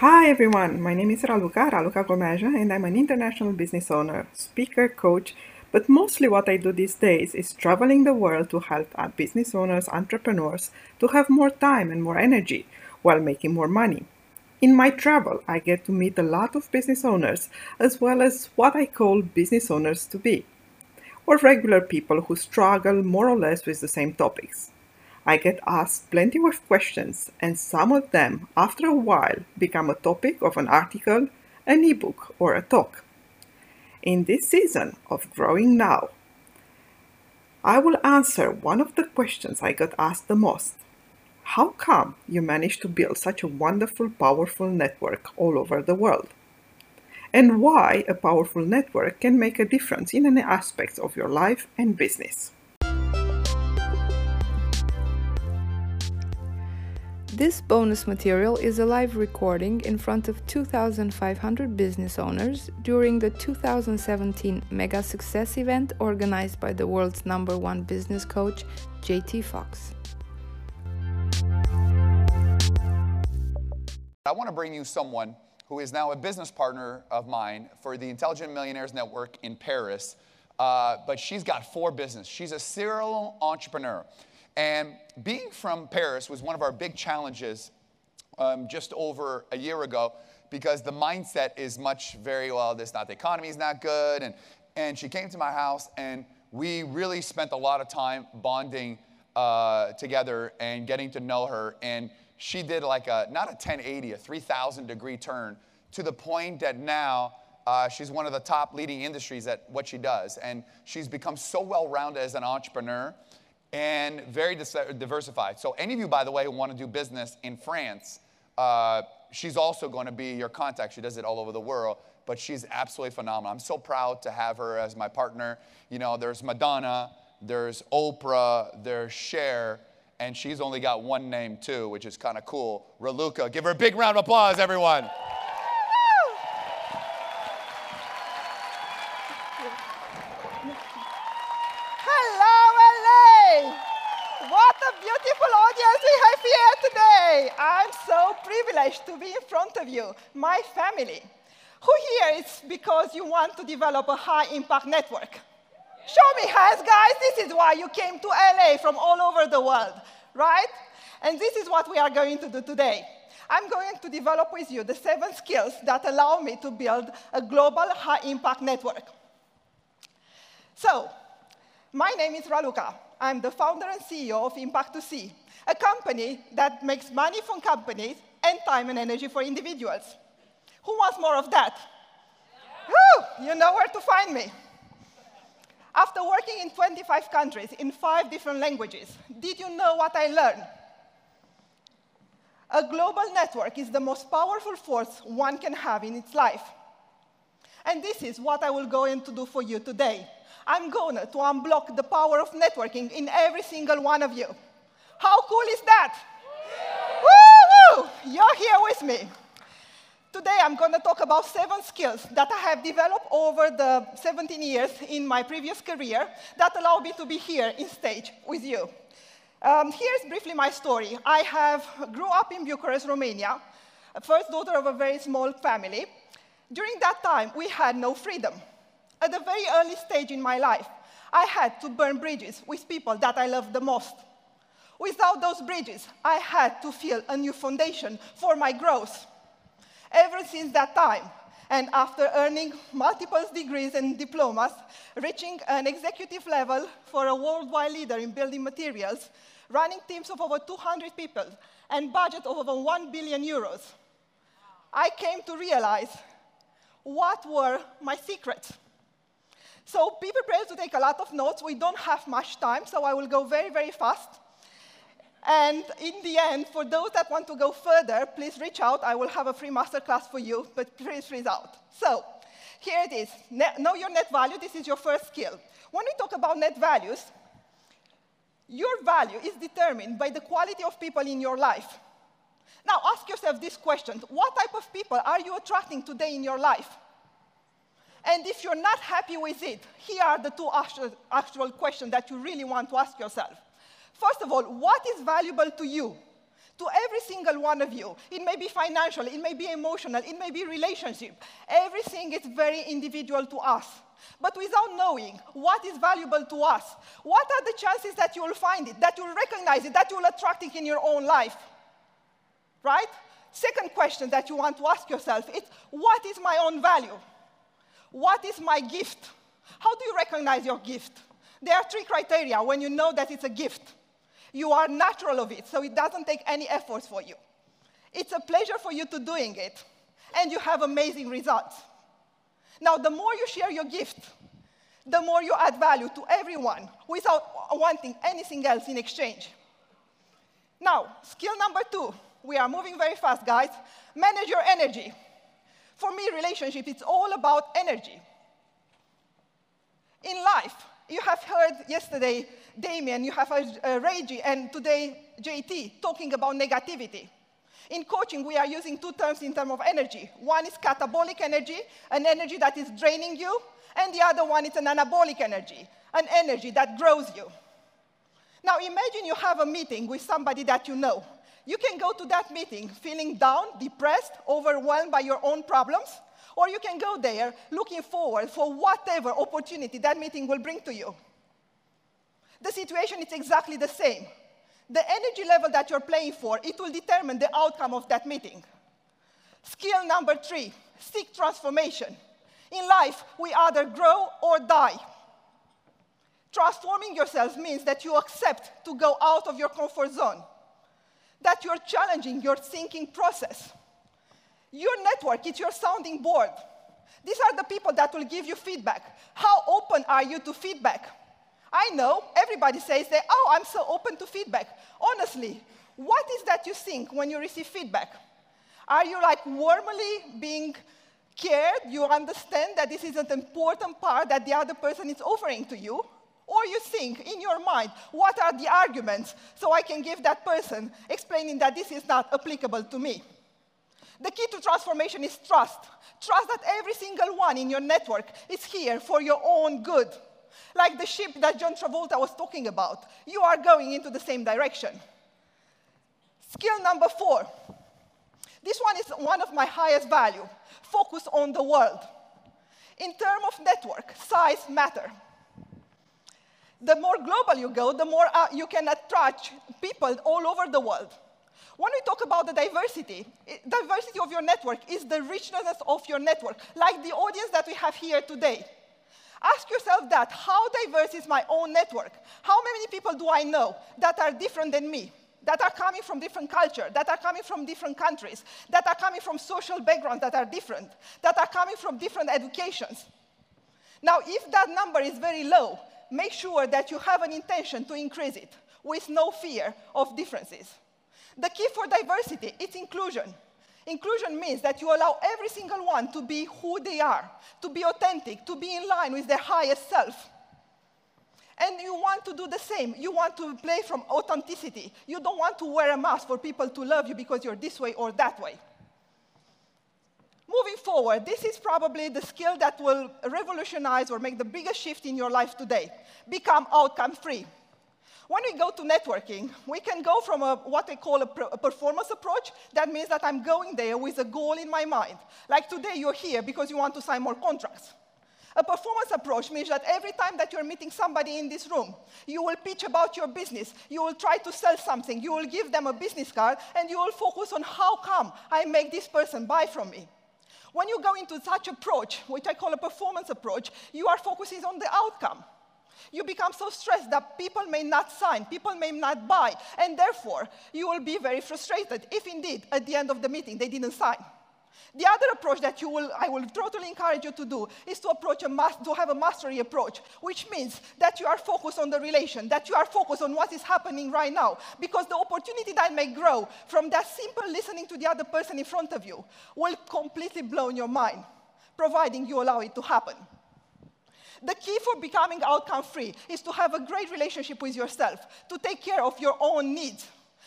Hi everyone, my name is Raluca, Raluca Gomeja, and I'm an international business owner, speaker, coach, but mostly what I do these days is traveling the world to help business owners, entrepreneurs to have more time and more energy while making more money. In my travel, I get to meet a lot of business owners as well as what I call business owners to be, or regular people who struggle more or less with the same topics. I get asked plenty of questions, and some of them, after a while, become a topic of an article, an ebook, or a talk. In this season of Growing Now, I will answer one of the questions I got asked the most. How come you managed to build such a wonderful, powerful network all over the world? And why a powerful network can make a difference in any aspects of your life and business. This bonus material is a live recording in front of 2,500 business owners during the 2017 Mega Success event organized by the world's number one business coach, JT Foxx. I want to bring you someone who is now a business partner of mine for the Intelligent Millionaires Network in Paris. Uh, but she's got four business. She's a serial entrepreneur. And being from Paris was one of our big challenges um, just over a year ago because the mindset is much very well, this not the economy is not good. And, and she came to my house and we really spent a lot of time bonding uh, together and getting to know her. And she did like a, not a 1080, a 3,000 degree turn to the point that now uh, she's one of the top leading industries at what she does. And she's become so well rounded as an entrepreneur and very diversified. So, any of you, by the way, who want to do business in France, uh, she's also going to be your contact. She does it all over the world, but she's absolutely phenomenal. I'm so proud to have her as my partner. You know, there's Madonna, there's Oprah, there's Cher, and she's only got one name too, which is kind of cool. Raluca. Give her a big round of applause, everyone. I'm so privileged to be in front of you, my family. Who here is because you want to develop a high impact network? Show me hands, guys. This is why you came to LA from all over the world, right? And this is what we are going to do today. I'm going to develop with you the seven skills that allow me to build a global high impact network. So, my name is Raluca. I'm the founder and CEO of Impact2C, a company that makes money from companies and time and energy for individuals. Who wants more of that? Woo! You know where to find me. After working in 25 countries in five different languages, did you know what I learned? A global network is the most powerful force one can have in its life. And this is what I will go in to do for you today. I'm going to unblock the power of networking in every single one of you. How cool is that? Woo! Woo! You're here with me. Today, I'm going to talk about seven skills that I have developed over the 17 years in my previous career that allow me to be here in stage with you. Um, here's briefly my story. I have grew up in Bucharest, Romania, first daughter of a very small family. During that time, we had no freedom. At a very early stage in my life, I had to burn bridges with people that I loved the most. Without those bridges, I had to feel a new foundation for my growth. Ever since that time, and after earning multiple degrees and diplomas, reaching an executive level for a worldwide leader in building materials, running teams of over 200 people, and budget of over 1 billion euros, I came to realize what were my secrets. So be prepared to take a lot of notes. We don't have much time, so I will go very, very fast. And in the end, for those that want to go further, please reach out. I will have a free masterclass for you, but please reach out. So here it is. Know your net value. This is your first skill. When we talk about net values, your value is determined by the quality of people in your life. Now, ask yourself this question. What type of people are you attracting today in your life? And if you're not happy with it, here are the two actual, actual questions that you really want to ask yourself. First of all, what is valuable to you? To every single one of you, it may be financial, it may be emotional, it may be relationship. Everything is very individual to us. But without knowing what is valuable to us, what are the chances that you will find it, that you will recognize it, that you will attract it in your own life? Right? Second question that you want to ask yourself is what is my own value? What is my gift? How do you recognize your gift? There are three criteria when you know that it's a gift. You are natural of it, so it doesn't take any effort for you. It's a pleasure for you to doing it, and you have amazing results. Now, the more you share your gift, the more you add value to everyone without wanting anything else in exchange. Now, skill number two. We are moving very fast, guys. Manage your energy. For me, relationship, it's all about energy. In life, you have heard yesterday Damien, you have heard uh, Reggie, and today JT talking about negativity. In coaching, we are using two terms in terms of energy. One is catabolic energy, an energy that is draining you, and the other one is an anabolic energy, an energy that grows you. Now, imagine you have a meeting with somebody that you know. You can go to that meeting feeling down, depressed, overwhelmed by your own problems, or you can go there looking forward for whatever opportunity that meeting will bring to you. The situation is exactly the same. The energy level that you're playing for, it will determine the outcome of that meeting. Skill number three, seek transformation. In life, we either grow or die. Transforming yourself means that you accept to go out of your comfort zone, that you're challenging your thinking process. Your network is your sounding board. These are the people that will give you feedback. How open are you to feedback? I know everybody says that, oh, I'm so open to feedback. Honestly, what is that you think when you receive feedback? Are you like warmly being cared? You understand that this is an important part that the other person is offering to you? Or you think in your mind, what are the arguments so I can give that person explaining that this is not applicable to me? The key to transformation is trust. Trust that every single one in your network is here for your own good. Like the ship that John Travolta was talking about, you are going into the same direction. Skill number four. This one is one of my highest value. Focus on the world. In terms of network, size matter. The more global you go, the more uh, you can attract people all over the world. When we talk about the diversity, diversity of your network is the richness of your network, like the audience that we have here today. Ask yourself that, how diverse is my own network? How many people do I know that are different than me? That are coming from different culture, that are coming from different countries, that are coming from social backgrounds that are different, that are coming from different educations. Now, if that number is very low, make sure that you have an intention to increase it with no fear of differences. The key for diversity is inclusion. Inclusion means that you allow every single one to be who they are, to be authentic, to be in line with their highest self. And you want to do the same. You want to play from authenticity. You don't want to wear a mask for people to love you because you're this way or that way. Forward, this is probably the skill that will revolutionize or make the biggest shift in your life today. Become outcome free. When we go to networking, we can go from a, what they call a, a, performance approach. That means that I'm going there with a goal in my mind. Like today, you're here because you want to sign more contracts. A performance approach means that every time that you're meeting somebody in this room, you will pitch about your business, you will try to sell something, you will give them a business card, and you will focus on how come I make this person buy from me. When you go into such approach, which I call a performance approach, you are focusing on the outcome. You become so stressed that people may not sign, people may not buy, and therefore you will be very frustrated if indeed at the end of the meeting they didn't sign. The other approach that you will, I will totally encourage you to do is to approach a to have a mastery approach, which means that you are focused on the relation, that you are focused on what is happening right now, because the opportunity that may grow from that simple listening to the other person in front of you will completely blow your mind, providing you allow it to happen. The key for becoming outcome free is to have a great relationship with yourself, to take care of your own needs.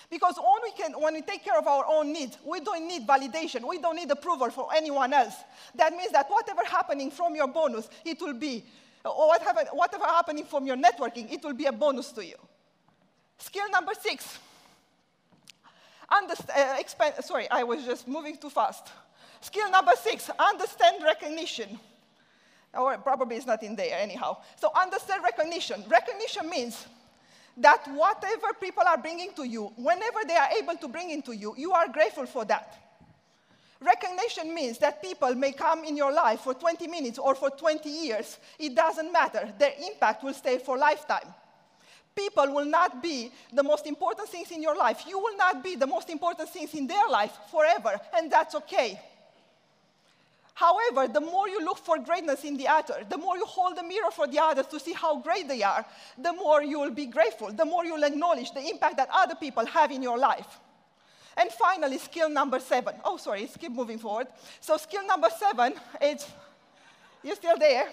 Because when we, can, when we take care of our own needs, we don't need validation. We don't need approval from anyone else. That means that whatever happening from your bonus, it will be, or whatever, happening from your networking, it will be a bonus to you. Skill number six. Underst- uh, sorry, I was just moving too fast. Skill number six, understand recognition. Or probably it's not in there anyhow. So understand recognition. Recognition means that whatever people are bringing to you, whenever they are able to bring into you, you are grateful for that. Recognition means that people may come in your life for 20 minutes or for 20 years. It doesn't matter. Their impact will stay for lifetime. People will not be the most important things in your life. You will not be the most important things in their life forever, and that's okay. However, the more you look for greatness in the other, the more you hold the mirror for the others to see how great they are, the more you will be grateful, the more you'll acknowledge the impact that other people have in your life. And finally, skill number seven. Oh, sorry, keep moving forward. So, skill number seven is you still there?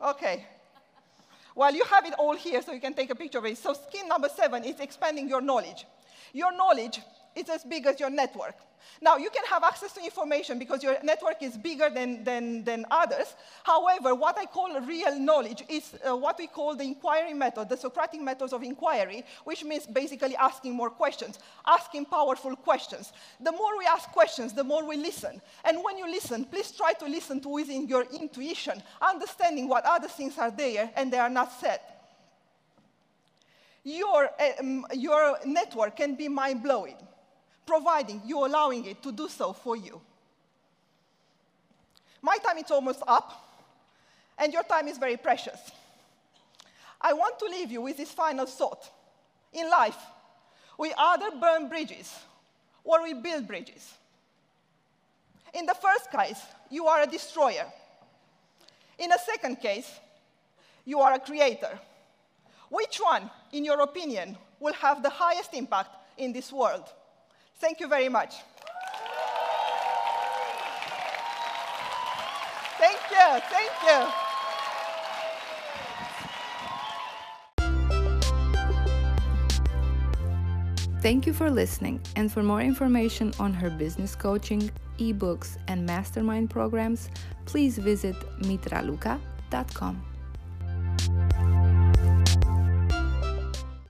Okay. Well, you have it all here, so you can take a picture of it. So, skill number seven is expanding your knowledge. Your knowledge is as big as your network. Now, you can have access to information because your network is bigger than, than, than others. However, what I call real knowledge is uh, what we call the inquiry method, the Socratic methods of inquiry, which means basically asking more questions, asking powerful questions. The more we ask questions, the more we listen. And when you listen, please try to listen to within your intuition, understanding what other things are there and they are not said. Your, um, your network can be mind blowing providing you allowing it to do so for you. My time is almost up, and your time is very precious. I want to leave you with this final thought. In life, we either burn bridges or we build bridges. In the first case, you are a destroyer. In the second case, you are a creator. Which one, in your opinion, will have the highest impact in this world? Thank you very much. Thank you, thank you. Thank you for listening. And for more information on her business coaching, ebooks, and mastermind programs, please visit mitraluka.com.